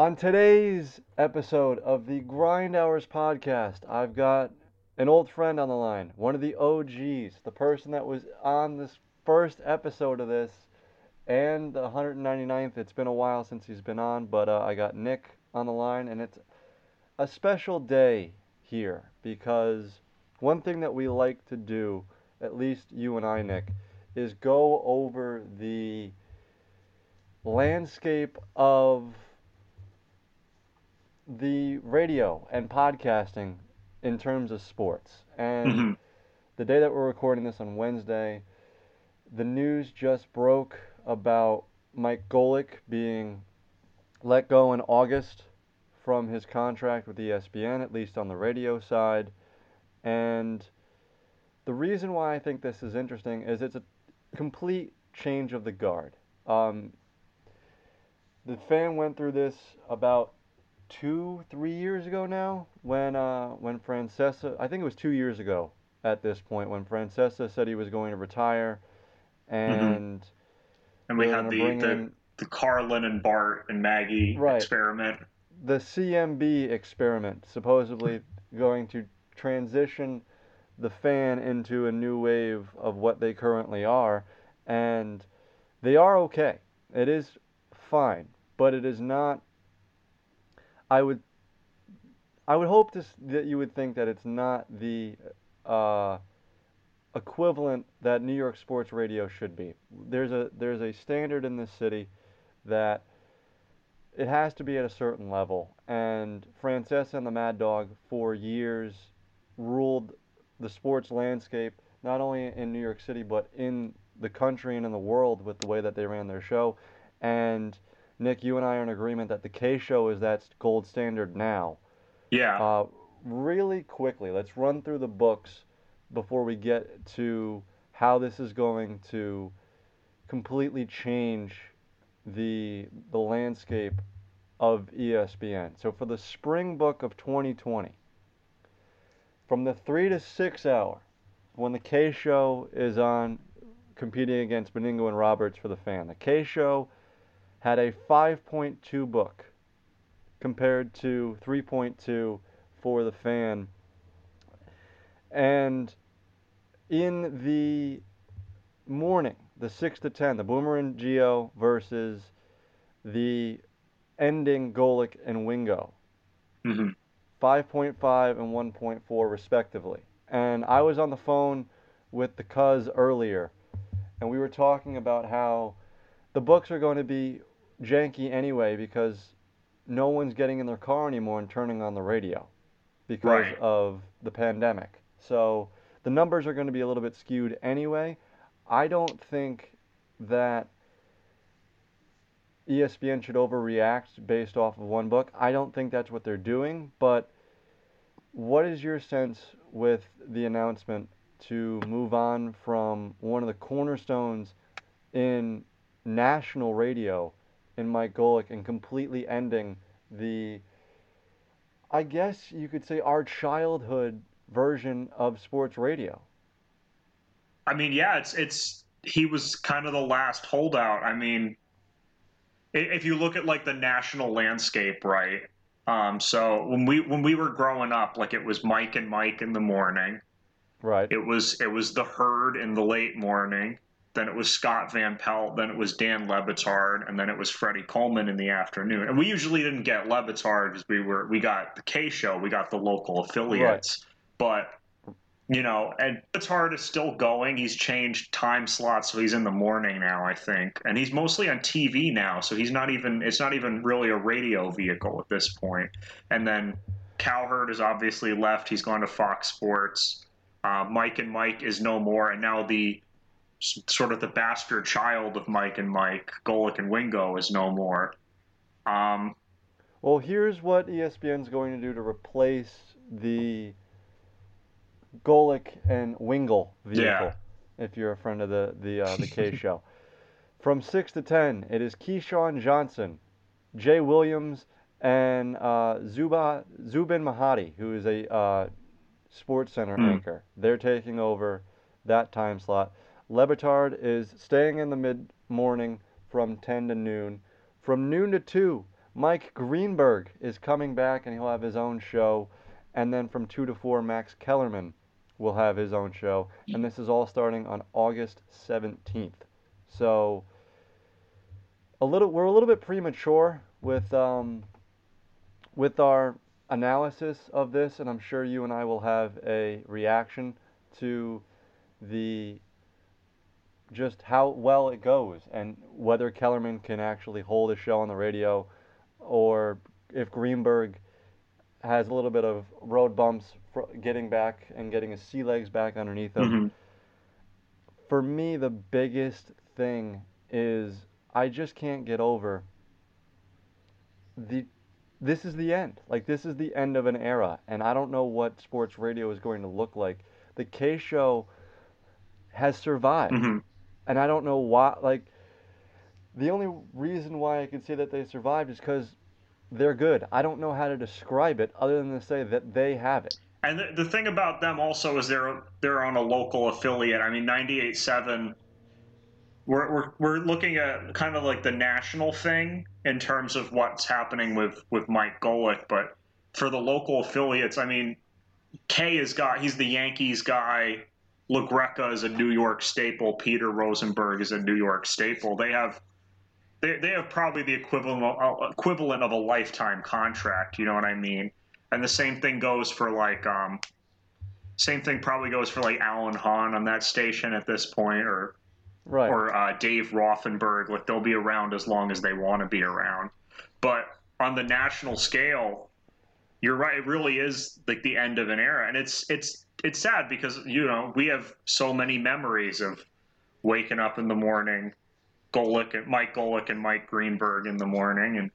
On today's episode of the Grind Hours podcast, I've got an old friend on the line, one of the OGs, the person that was on this first episode of this and the 199th. It's been a while since he's been on, but uh, I got Nick on the line, and it's a special day here because one thing that we like to do, at least you and I, Nick, is go over the landscape of the radio and podcasting in terms of sports. And Mhm. the day that we're recording this on Wednesday, the news just broke about Mike Golic being let go in August from his contract with ESPN, at least on the radio side. And the reason why I think this is interesting is it's a complete change of the guard. Um, the fan went through this about two, three years ago now, when uh, when Francesa, I think it was two years ago at this point, when Francesa said he was going to retire, and And we had the the, in the Carlin and Bart and Maggie Right. experiment. the CMB experiment, supposedly going to transition the fan into a new wave of what they currently are, and they are okay. It is fine, but it is not. I would. I would hope to, that you would think that it's not the uh, equivalent that New York sports radio should be. There's a there's a standard in this city that it has to be at a certain level. And Francesa and the Mad Dog for years ruled the sports landscape, not only in New York City, but in the country and in the world with the way that they ran their show. And Nick, you and I are in agreement that the K show is that gold standard now. Yeah. Uh, really quickly, let's run through the books before we get to how this is going to completely change the the landscape of ESPN. So for the spring book of 2020, from the 3 to 6 hour, when the K show is on competing against Benigno and Roberts for the fan, the K show had a 5.2 book compared to 3.2 for the fan. And in the morning, the 6 to 10, the Boomer and Geo versus the ending Golic and Wingo, hmm 5.5 and 1.4 respectively. And I was on the phone with the Cuz earlier, and we were talking about how the books are going to be janky anyway because no one's getting in their car anymore and turning on the radio because Right. of the pandemic. So the numbers are going to be a little bit skewed anyway. I don't think that ESPN should overreact based off of one book. I don't think that's what they're doing, but what is your sense with the announcement to move on from one of the cornerstones in national radio in Mike Golic and completely ending the I guess you could say our childhood version of sports radio. I mean, yeah, it's it's he was kind of the last holdout. I mean, if you look at like the national landscape, right? Um, so when we when we were growing up, like it was Mike and Mike in the morning. Right. It was it was the herd in the late morning. Then it was Scott Van Pelt. Then it was Dan Le Batard, and then it was Freddie Coleman in the afternoon. And we usually didn't get Le Batard because we were we got the K show, we got the local affiliates. But you know, and Le Batard is still going. He's changed time slots, so he's in the morning now, I think, and he's mostly on TV now. So he's not even it's not even really a radio vehicle at this point. And then Cowherd has obviously left. He's gone to Fox Sports. Uh, Mike and Mike is no more, and now the sort of the bastard child of Mike and Mike, Golic and Wingo, is no more. Um, Well, here's what ESPN's going to do to replace the Golic and Wingo vehicle. Yeah. If you're a friend of the the uh, the K show, from six to ten, it is Keyshawn Johnson, Jay Williams, and uh, Zuba Zubin Mehenti, who is a uh, Sports Center Hmm. anchor. They're taking over that time slot. Le Batard is staying in the mid morning from 10 to noon. From noon to 2, Mike Greenberg is coming back and he'll have his own show. And then from 2 to 4, Max Kellerman will have his own show. And this is all starting on August 17th. So a little we're a little bit premature with um, with our analysis of this, and I'm sure you and I will have a reaction to the just how well it goes and whether Kellerman can actually hold a show on the radio or if Greenberg has a little bit of road bumps getting back and getting his sea legs back underneath him. Mm-hmm. For me, the biggest thing is I just can't get over the this is the end. Like this is the end of an era and I don't know what sports radio is going to look like. The K show has survived. Mm-hmm. And I don't know why like the only reason why I can say that they survived is cuz they're good. I don't know how to describe it other than to say that they have it. And the, the thing about them also is they're they're on a local affiliate. I mean, 98.7 we're, we're, we're looking at kind of like the national thing in terms of what's happening with, with Mike Golic. But for the local affiliates, I mean, Kay has got, he's the Yankees guy. LaGreca is a New York staple. Peter Rosenberg is a New York staple. They have, they, they have probably the equivalent of, equivalent of a lifetime contract. You know what I mean? And the same thing goes for like, um, same thing probably goes for like Alan Hahn on that station at this point, or right. or uh, Dave Rothenberg. Like they'll be around as long as they want to be around. But on the national scale, you're right. It really is like the end of an era, and it's it's it's sad because you know we have so many memories of waking up in the morning, Golic and Mike Golic and Mike Greenberg in the morning, and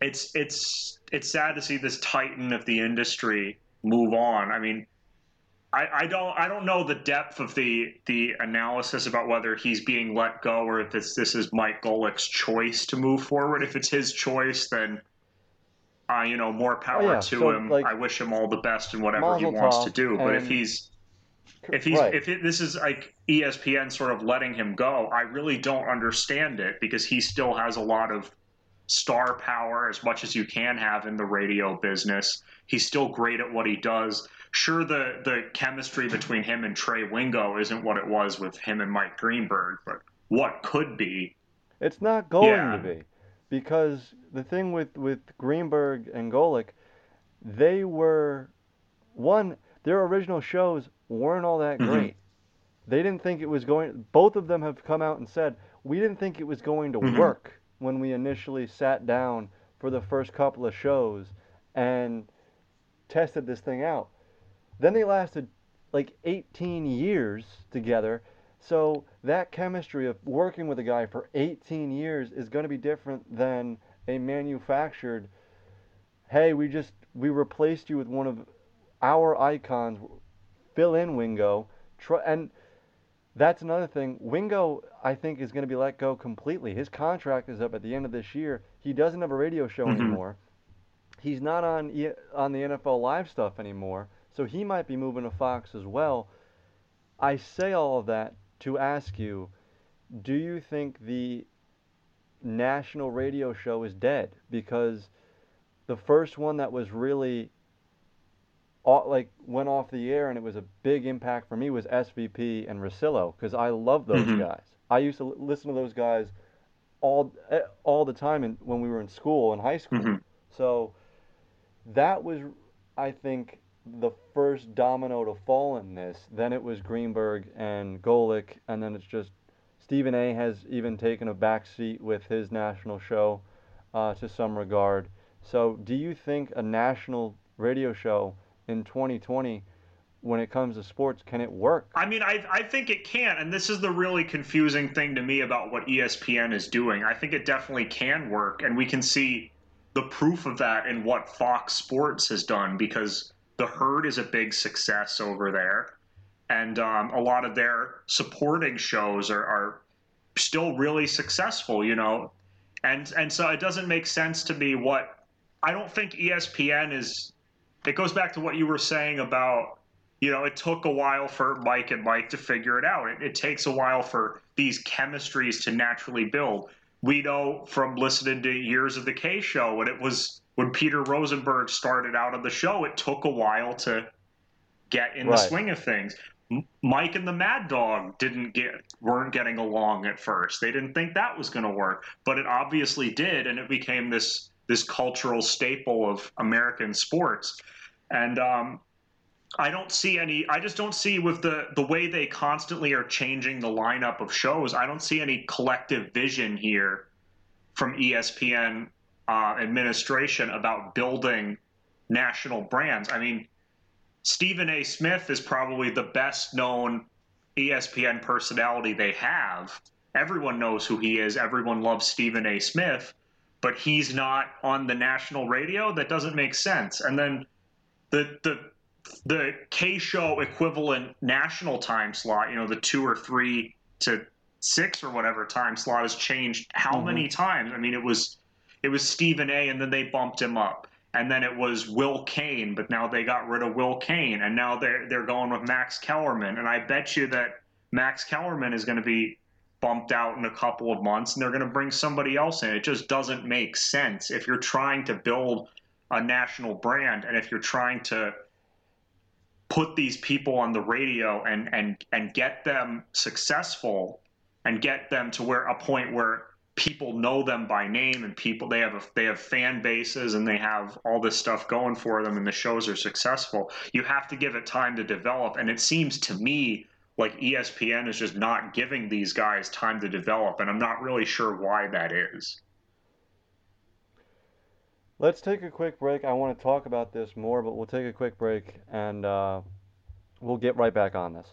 it's it's it's sad to see this titan of the industry move on. I mean, I, I don't I don't know the depth of the the analysis about whether he's being let go or if it's this is Mike Golic's choice to move forward. If it's his choice, then uh, you know more power oh, yeah. to so, him. Like, I wish him all the best in whatever he wants to do. But if he's if he's right. if it, this is like ESPN sort of letting him go, I really don't understand it because he still has a lot of star power as much as you can have in the radio business. He's still great at what he does sure the the chemistry between him and Trey Wingo isn't what it was with him and Mike Greenberg, but what could be? It's not going Yeah. to be, because the thing with with Greenberg and Golic, they were one. Their original shows weren't all that Mhm. great. They didn't think it was going. Both of them have come out and said we didn't think it was going to Mhm. work when we initially sat down for the first couple of shows and tested this thing out. Then they lasted like 18 years together. So that chemistry of working with a guy for 18 years is going to be different than a manufactured hey, we just we replaced you with one of our icons. Fill in Wingo. Try, and that's another thing. Wingo, I think, is going to be let go completely. His contract is up at the end of this year. He doesn't have a radio show Mhm. anymore. He's not on on the NFL Live stuff anymore, so he might be moving to Fox as well. I say all of that to ask you, do you think the national radio show is dead? Because the first one that was really like went off the air and it was a big impact for me was SVP and Russillo because I love those Mhm. guys. I used to l- listen to those guys all eh, all the time in, when we were in school in high school. Mhm. So that was, I think, the first domino to fall in this. Then it was Greenberg and Golic, and then it's just Stephen A. has even taken a back seat with his national show uh, to some regard. So, do you think a national radio show in 2020, when it comes to sports, can it work? I mean, I, I think it can, and this is the really confusing thing to me about what ESPN is doing. I think it definitely can work, and we can see the proof of that in what Fox Sports has done because the herd is a big success over there, and um, a lot of their supporting shows are, are still really successful. You know, and and so it doesn't make sense to me what I don't think ESPN is. It goes back to what you were saying about you know, it took a while for Mike and Mike to figure it out. It, it takes a while for these chemistries to naturally build. we know from listening to years of the K show when it was when Peter Rosenberg started out on the show, it took a while to get in right. the swing of things. Mike and the Mad Dog didn't get weren't getting along at first. They didn't think that was going to work, but it obviously did, and it became this this cultural staple of American sports. And um, I don't see any. I just don't see with the the way they constantly are changing the lineup of shows. I don't see any collective vision here from ESPN uh, administration about building national brands. I mean, Stephen A. Smith is probably the best known ESPN personality they have. Everyone knows who he is. Everyone loves Stephen A. Smith, but he's not on the national radio. That doesn't make sense. And then the the the K show equivalent national time slot, you know, the two or three to six or whatever time slot has changed how mm-hmm. many times? I mean, it was it was Stephen A. and then they bumped him up and then it was Will Cain, but now they got rid of Will Cain, and now they're they're going with Max Kellerman, and I bet you that Max Kellerman is going to be bumped out in a couple of months, and they're going to bring somebody else in. It just doesn't make sense if you're trying to build a national brand, and if you're trying to put these people on the radio and and and get them successful and get them to where a point where people know them by name and people they have a, they have fan bases and they have all this stuff going for them and the shows are successful. You have to give it time to develop. And it seems to me like espn is just not giving these guys time to develop. And i'm not really sure why that is. Let's take a quick break. I want to talk about this more but we'll take a quick break and uh, we'll get right back on this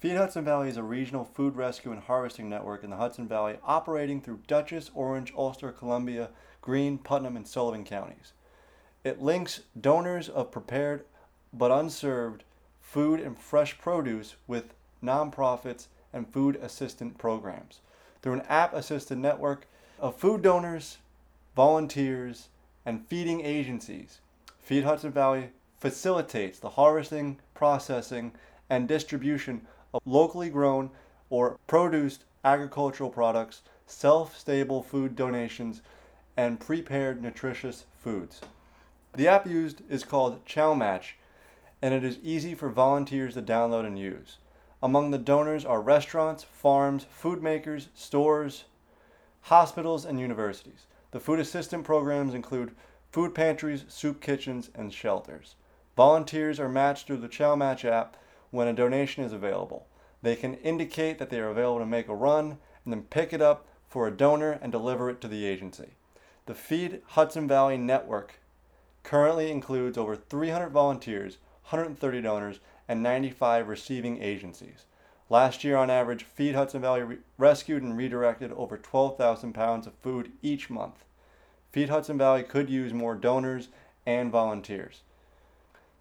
Feed Hudson Valley is a regional food rescue and harvesting network in the Hudson Valley operating through Dutchess, Orange, Ulster, Columbia, Greene, Putnam, and Sullivan counties. It links donors of prepared but unserved food and fresh produce with nonprofits and food assistant programs through an app assisted network of food donors, volunteers, and feeding agencies. Feed Hudson Valley facilitates the harvesting, processing, and distribution of locally grown or produced agricultural products, self stable food donations, and prepared nutritious foods. The app used is called Chow Match, and it is easy for volunteers to download and use. Among the donors are restaurants, farms, food makers, stores, hospitals, and universities. The food assistant programs include food pantries, soup kitchens, and shelters. Volunteers are matched through the Chow Match app when a donation is available. They can indicate that they are available to make a run and then pick it up for a donor and deliver it to the agency. The Feed Hudson Valley Network currently includes over 300 volunteers, 130 donors, and 95 receiving agencies. Last year, on average, Feed Hudson Valley re- rescued and redirected over 12,000 pounds of food each month. Feed Hudson Valley could use more donors and volunteers.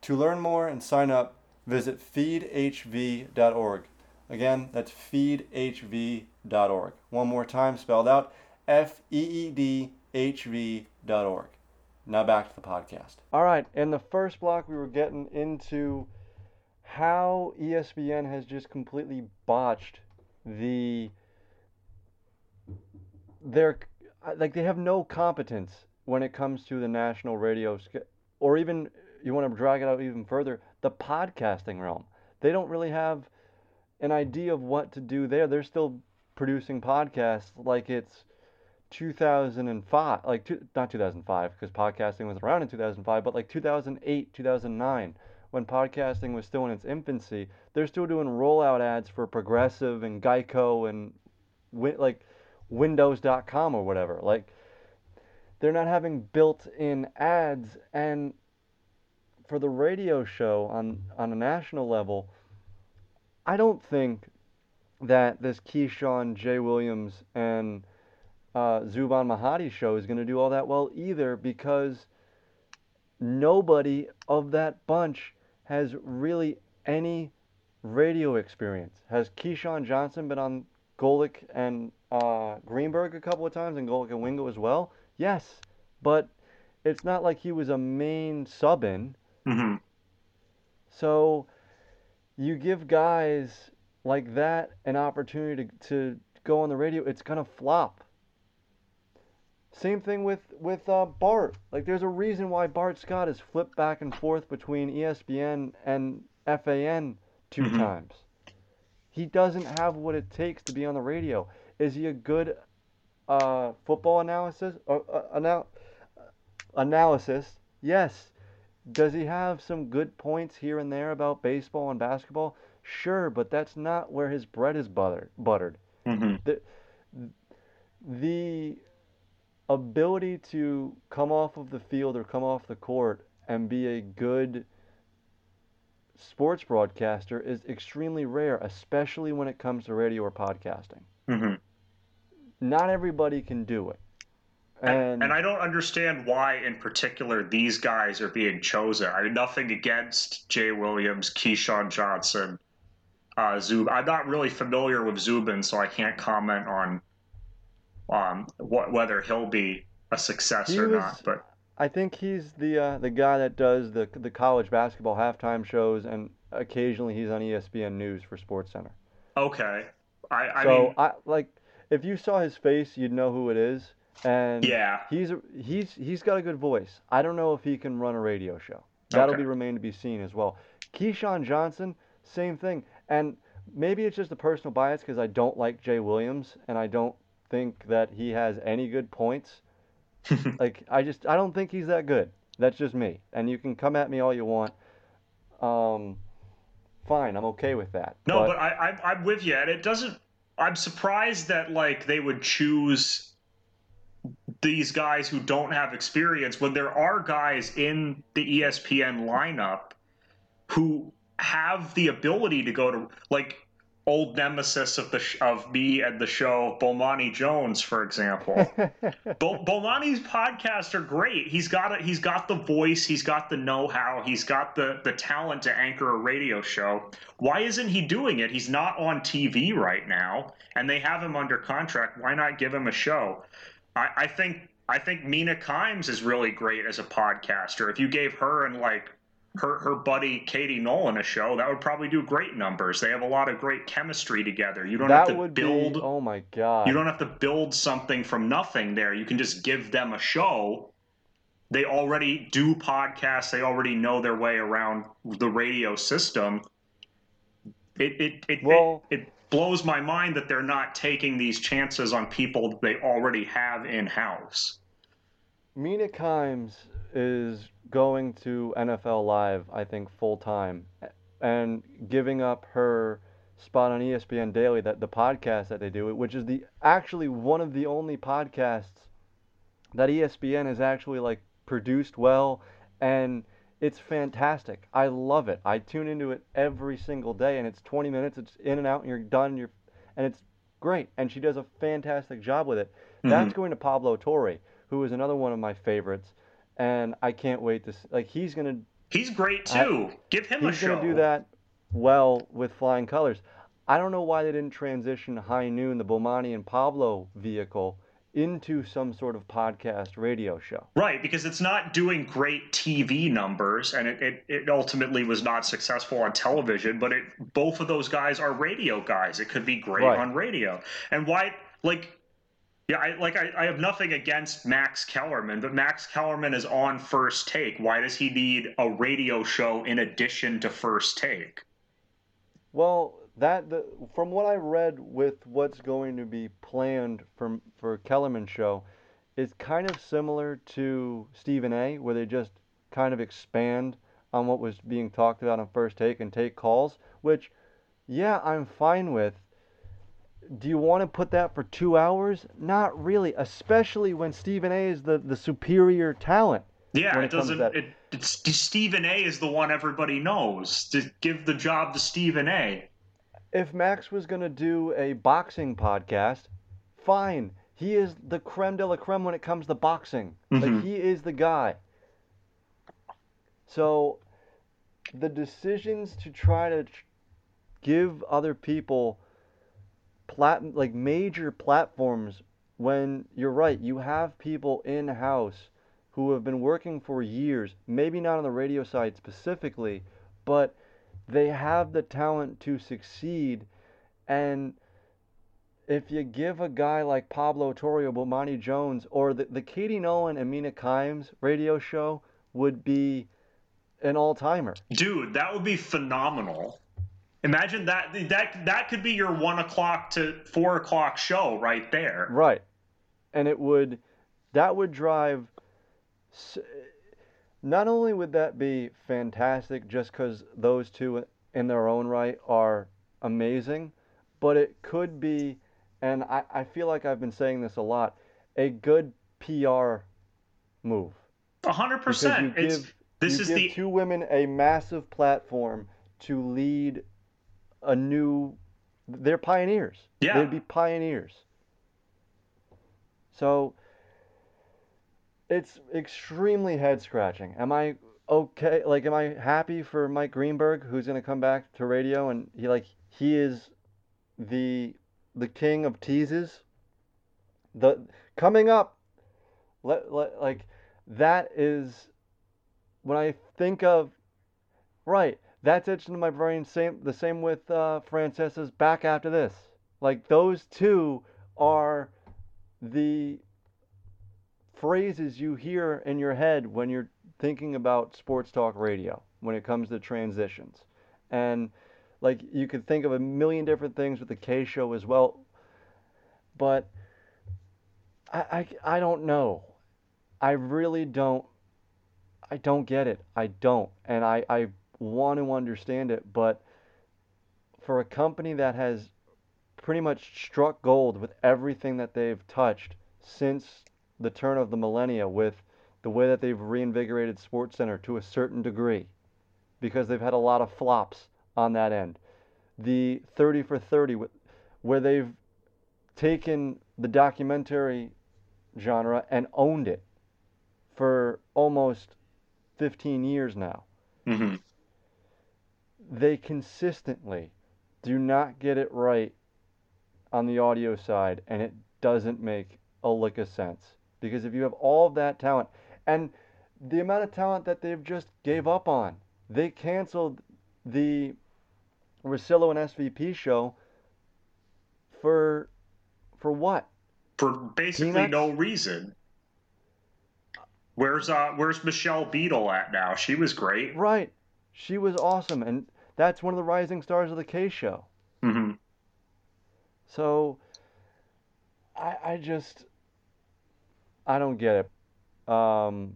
To learn more and sign up, visit feedhv.org. Again, that's feedhv.org. One more time, spelled out F E E D H V.org. Now back to the podcast. All right, in the first block, we were getting into how ESPN has just completely botched the their like they have no competence when it comes to the national radio or even you want to drag it out even further the podcasting realm. They don't really have an idea of what to do there. They're still producing podcasts like it's 2005 like two, not 2005 because podcasting was around in 2005 but like 2008 2009 when podcasting was still in its infancy they're still doing rollout ads for progressive and geico and like windows.com or whatever. Like they're not having built-in ads and for the radio show on on a national level, I don't think that this Keyshawn J. Williams and uh, Zubin Mehenti show is going to do all that well either because nobody of that bunch has really any radio experience. Has Keyshawn Johnson been on Golic and uh, Greenberg a couple of times and Golic and Wingo as well? Yes, but it's not like he was a main sub in. Mm-hmm. So you give guys like that an opportunity to, to go on the radio, it's gonna flop. Same thing with with uh, Bart. Like, there's a reason why Bart Scott has flipped back and forth between ESPN and FAN 2 Mhm. times. He doesn't have what it takes to be on the radio. Is he a good uh, football analysis or uh, anal- analysis? Yes. Does he have some good points here and there about baseball and basketball? Sure, but that's not where his bread is buttered. Buttered. hmm The ability to come off of the field or come off the court and be a good sports broadcaster is extremely rare, especially when it comes to radio or podcasting. hmm Not everybody can do it. And, and I don't understand why, in particular, these guys are being chosen. I mean, nothing against Jay Williams, Keyshawn Johnson, uh, Zub. I'm not really familiar with Zubin, so I can't comment on um, what, whether he'll be a success or was- not. But I think he's the uh, the guy that does the the college basketball halftime shows, and occasionally he's on ESPN News for Sports Center. okay, I, I so mean, I like if you saw his face, you'd know who it is. And yeah, he's a, he's he's got a good voice. I don't know if he can run a radio show. That'll Okay. be remain to be seen as well. Keyshawn Johnson, same thing. And maybe it's just a personal bias because I don't like Jay Williams and I don't think that he has any good points. like I just I don't think he's that good. That's just me. And you can come at me all you want. Um, fine, I'm okay with that. No, but, I, I, I'm with you, and it doesn't. I'm surprised that like they would choose these guys who don't have experience when there are guys in the ESPN lineup who have the ability to go to like old nemesis of the sh- of me and the show, Bomani Jones, for example. Bo- Bomani's podcasts are great. He's got a, he's got the voice, he's got the know-how, he's got the the talent to anchor a radio show. Why isn't he doing it? He's not on TV right now, and they have him under contract. Why not give him a show? I, I think I think Mina Kimes is really great as a podcaster. If you gave her and like her her buddy Katie Nolan a show, that would probably do great numbers. They have a lot of great chemistry together. You don't that have to build be oh my god. you don't have to build something from nothing there. You can just give them a show. They already do podcasts. They already know their way around the radio system. It it it, Well- it, it blows my mind that they're not taking these chances on people they already have in house. Mina Kimes is going to NFL Live, I think, full time, and giving up her spot on ESPN Daily, that the podcast that they do, which is the actually one of the only podcasts that ESPN has actually like produced well, and it's fantastic. I love it. I tune into it every single day, and it's 20 minutes. It's in and out, and you're done. You're, and it's great. And she does a fantastic job with it. Mm-hmm. That's going to Pablo Torre, who is another one of my favorites, and I can't wait to s like he's gonna He's great I- too. Give him a show. he's gonna do that well with flying colors. I don't know why they didn't transition High Noon, the Bomani and Pablo vehicle, into some sort of podcast radio show. Right, because it's not doing great TV numbers, and it, it, it ultimately was not successful on television. But it both of those guys are radio guys. It could be great Right. on radio. And why, like, yeah, I like I, I have nothing against Max Kellerman, but Max Kellerman is on First Take. Why does he need a radio show in addition to First Take? Well, that the, from what I read with what's going to be planned for for Kellerman show, is kind of similar to Stephen A, where they just kind of expand on what was being talked about on First Take and take calls, which, yeah, I'm fine with. Do you want to put that for two hours? Not really, especially when Stephen A is the, the superior talent. Yeah, it it doesn't. It, Stephen A. is the one everybody knows. To give the job to Stephen A. If Max was going to do a boxing podcast, fine. He is the creme de la creme when it comes to boxing. Like Mhm. he is the guy. So the decisions to try to tr- give other people plat like major platforms when you're right, you have people in house who have been working for years, maybe not on the radio side specifically, but they have the talent to succeed and if you give a guy like Pablo Torre, Bomani Jones, or the, the Katie Nolan and Mina Kimes radio show would be an all timer. Dude, that would be phenomenal. Imagine that that that could be your one o'clock to four o'clock show right there. Right, and it would that would drive. Not only would that be fantastic, just because those two in their own right are amazing, but it could be, and I, I feel like I've been saying this a lot, a good PR move. Hundred percent. It's this you is give the two women a massive platform to lead a new. They're pioneers. Yeah. They'd be pioneers. So it's extremely head scratching. Am I okay? Like, am I happy for Mike Greenberg, who's going to come back to radio and he like he is the the king of teases. The coming up, let, let like that is when I think of right. That's etched into my brain. Same the same with uh, Francesa's back after this. Like those two are the phrases you hear in your head when you're thinking about sports talk radio when it comes to transitions. And like you could think of a million different things with the K show as well. But I, I, I don't know. I really don't. I don't get it. I don't. And I, I want to understand it. But for a company that has pretty much struck gold with everything that they've touched since the turn of the millennia with the way that they've reinvigorated SportsCenter to a certain degree because they've had a lot of flops on that end. The 30 for 30 where they've taken the documentary genre and owned it for almost 15 years now. Mm-hmm. They consistently do not get it right on the audio side, and it doesn't make a lick of sense. Because if you have all of that talent, and the amount of talent that they've just gave up on, they canceled the Russillo and SVP show for for what? For basically Peanuts? no reason. Where's uh where's Michelle Beadle at now? She was great. Right. She was awesome, and that's one of the rising stars of the K show. Mm-hmm. So I I just I don't get it. Um,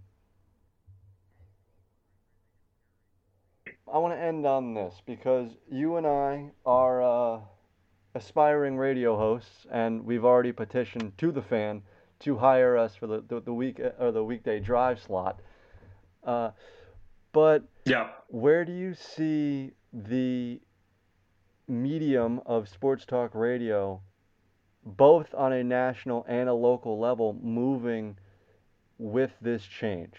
I want to end on this because you and I are uh, aspiring radio hosts, and we've already petitioned to the fan to hire us for the, the, the week or the weekday drive slot. Uh, but Yeah. where do you see the medium of sports talk radio, both on a national and a local level, moving with this change?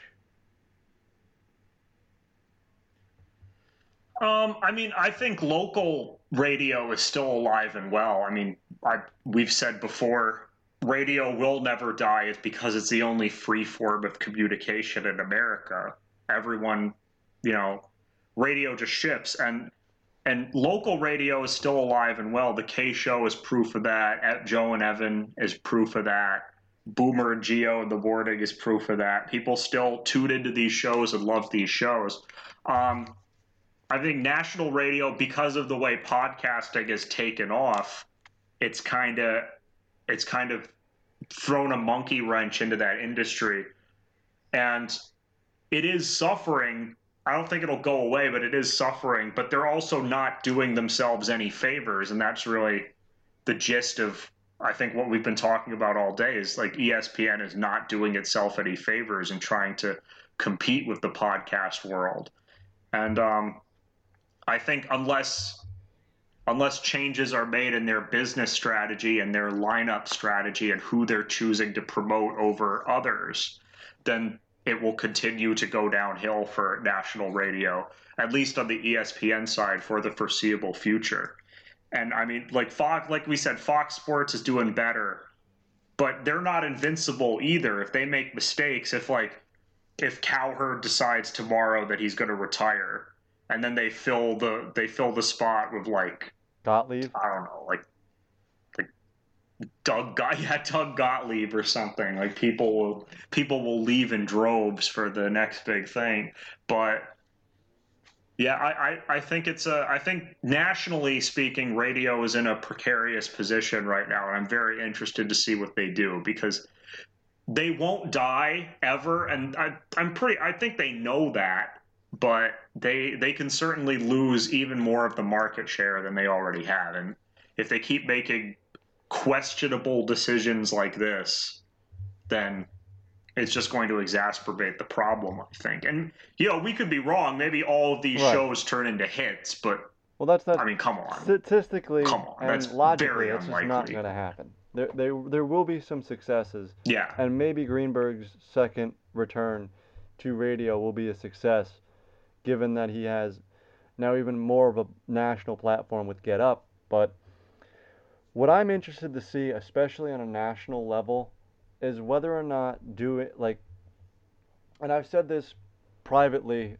Um, I mean, I think local radio is still alive and well. I mean, I we've said before, radio will never die is because it's the only free form of communication in America. Everyone, you know, radio just ships and and local radio is still alive and well. The K show is proof of that. Joe and Evan is proof of that. Boomer and Geo in the morning is proof of that. People still tune into these shows and love these shows. Um, I think national radio, because of the way podcasting has taken off, it's kind of it's kind of thrown a monkey wrench into that industry, and it is suffering. I don't think it'll go away, but it is suffering. But they're also not doing themselves any favors, and that's really the gist of I think what we've been talking about all day is like ESPN is not doing itself any favors and trying to compete with the podcast world. And um, I think unless unless changes are made in their business strategy and their lineup strategy and who they're choosing to promote over others, then it will continue to go downhill for national radio, at least on the ESPN side for the foreseeable future. And I mean, like Fox, like we said, Fox Sports is doing better, but they're not invincible either. If they make mistakes, if like if Cowherd decides tomorrow that he's going to retire, and then they fill the they fill the spot with like Gottlieb? I don't know, like Doug Got yeah, Doug Gottlieb or something. Like people will people will leave in droves for the next big thing. But yeah, I, I, I think it's a I think nationally speaking, radio is in a precarious position right now, and I'm very interested to see what they do because they won't die ever, and I I'm pretty I think they know that, but they they can certainly lose even more of the market share than they already have, and if they keep making questionable decisions like this, then it's just going to exacerbate the problem, I think. And you know, we could be wrong. Maybe all of these right. shows turn into hits, but well, that's not. I mean, come on. Statistically, come on. That's logically, that's just not going to happen. There, there, there will be some successes. Yeah. And maybe Greenberg's second return to radio will be a success, given that he has now even more of a national platform with Get Up. But what I'm interested to see, especially on a national level, is whether or not do it like, and I've said this privately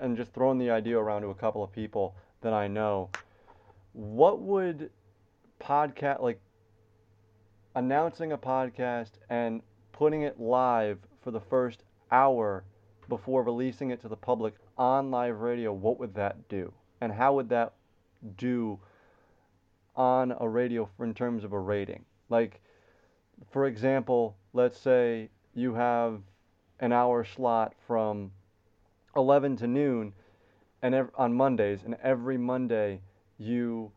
and just thrown the idea around to a couple of people that I know. What would podcast like announcing a podcast and putting it live for the first hour before releasing it to the public on live radio, what would that do? And how would that do on a radio in terms of a rating. Like, for example, let's say you have an hour slot from 11 to noon and ev- on Mondays, and every Monday you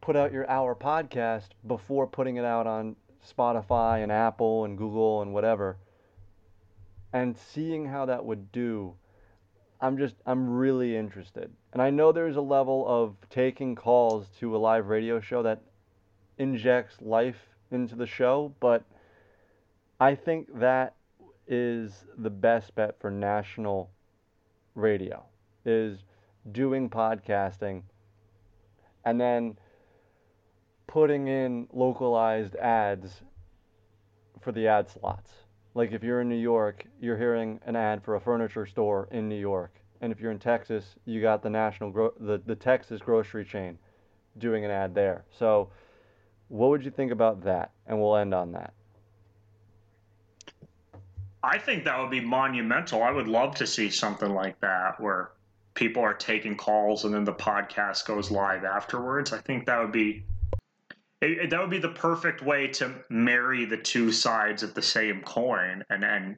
put out your hour podcast before putting it out on Spotify and Apple and Google and whatever, and seeing how that would do I'm just I'm really interested. And I know there's a level of taking calls to a live radio show that injects life into the show, but I think that is the best bet for national radio is doing podcasting and then putting in localized ads for the ad slots. Like if you're in New York, you're hearing an ad for a furniture store in New York, and if you're in Texas, you got the national gro- the the Texas grocery chain doing an ad there. So, what would you think about that? And we'll end on that. I think that would be monumental. I would love to see something like that where people are taking calls and then the podcast goes live afterwards. I think that would be it, that would be the perfect way to marry the two sides of the same coin and and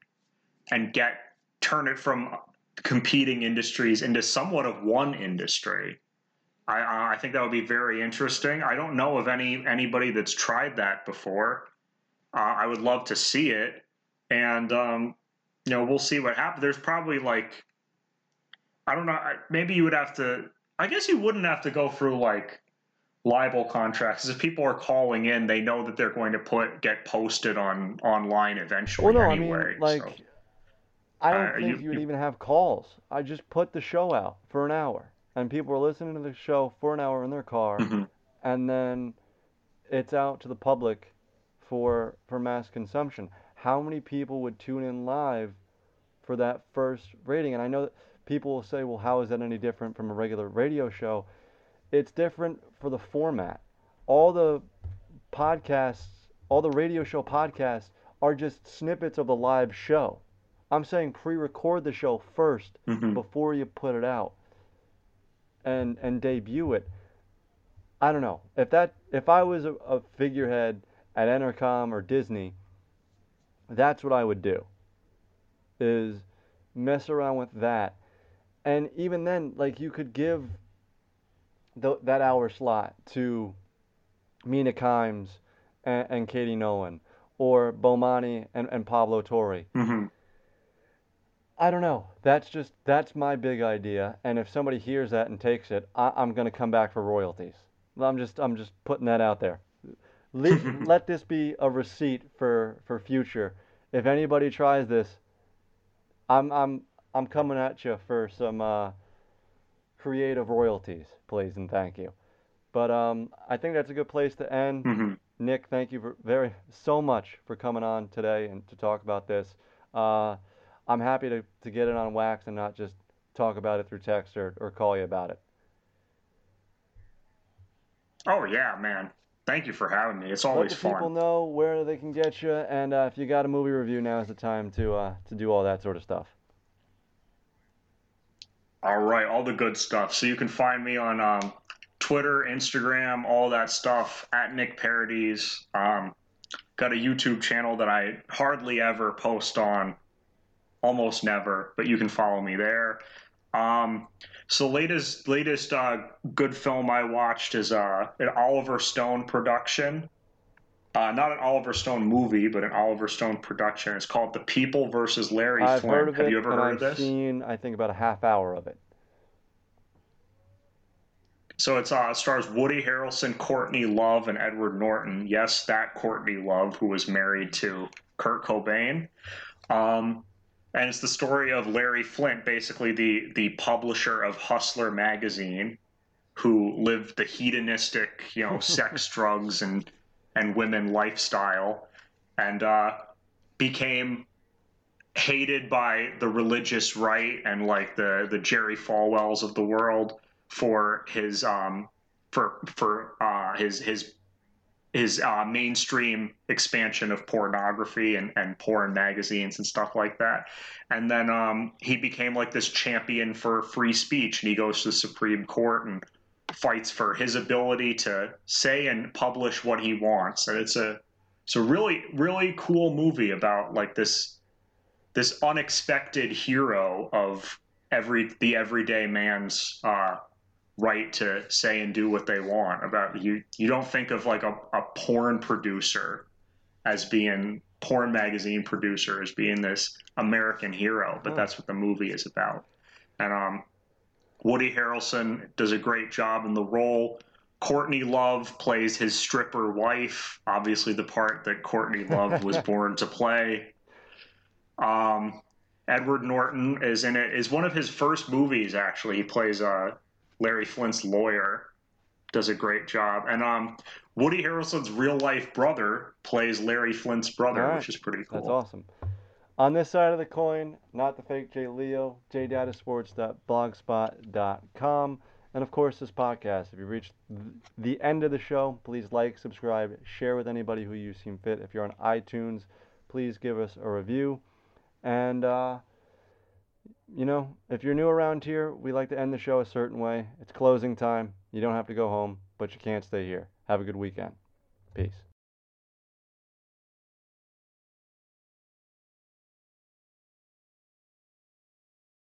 and get turn it from competing industries into somewhat of one industry. I, I think that would be very interesting. I don't know of any anybody that's tried that before. Uh, I would love to see it, and um, you know we'll see what happens. There's probably like I don't know. Maybe you would have to. I guess you wouldn't have to go through like libel contracts if people are calling in they know that they're going to put get posted on online eventually well, no, anyway, I mean, like so. I don't uh, think you, you would you, even have calls. I just put the show out for an hour and people are listening to the show for an hour in their car mm-hmm. and then it's out to the public for for mass consumption. How many people would tune in live for that first rating? And I know that people will say, "Well, how is that any different from a regular radio show?" It's different for the format. All the podcasts, all the radio show podcasts are just snippets of the live show. I'm saying pre-record the show 1st mm-hmm. before you put it out and and debut it. I don't know. If that if I was a, a figurehead at Entercom or Disney, that's what I would do. Is mess around with that. And even then like you could give th- that hour slot to Mina Kimes and, and Katie Nolan or Bomani and, and Pablo Torre. Mm-hmm. I don't know. That's just that's my big idea. And if somebody hears that and takes it, I, am going to come back for royalties. I'm just I'm just putting that out there. Let, let this be a receipt for for future. If anybody tries this, I'm I'm I'm coming at you for some uh, creative royalties, please and thank you. But um, I think that's a good place to end. Mm-hmm. Nick, thank you very so much for coming on today and to talk about this. Uh, I'm happy to, to get it on wax and not just talk about it through text or, or call you about it. Oh yeah, man. Thank you for having me. It's Let always the fun. people know where they can get you, and uh, if you got a movie review, now is the time to uh, to do all that sort of stuff. All right, all the good stuff. So you can find me on um, Twitter, Instagram, all that stuff at Nick Parodies. Um, got a YouTube channel that I hardly ever post on, almost never, but you can follow me there. Um, so latest latest uh, good film I watched is uh, an Oliver Stone production. Uh, not an Oliver Stone movie, but an Oliver Stone production. It's called The People versus Larry I've heard of Have it, you ever heard I've of this? seen, I think, about a half hour of it. So it's uh stars Woody Harrelson, Courtney Love, and Edward Norton. Yes, that Courtney Love who was married to Kurt Cobain. Um, and it's the story of Larry Flynt, basically the the publisher of Hustler magazine, who lived the hedonistic, you know, sex, drugs, and and women lifestyle, and uh, became hated by the religious right and like the the Jerry Falwells of the world for his um for for uh his his his uh, mainstream expansion of pornography and, and porn magazines and stuff like that. And then um, he became like this champion for free speech, and he goes to the Supreme Court and fights for his ability to say and publish what he wants. And it's a it's a really really cool movie about like this this unexpected hero of every the everyday man's uh, right to say and do what they want about you you don't think of like a, a porn producer as being porn magazine producer as being this american hero but Huh. that's what the movie is about and um woody harrelson does a great job in the role courtney love plays his stripper wife obviously the part that courtney love was born to play um edward norton is in it is one of his first movies actually he plays uh Larry Flynt's lawyer does a great job, and um, Woody Harrelson's real life brother plays Larry Flynt's brother, right. which is pretty cool. That's awesome. On this side of the coin, not the fake Jay Leo, jdatasports.blogspot.com, and of course this podcast. If you reached th- the end of the show, please like, subscribe, share with anybody who you seem fit. If you're on iTunes, please give us a review. And uh, you know, if you're new around here, we like to end the show a certain way. It's closing time. You don't have to go home, but you can't stay here. Have a good weekend. Peace.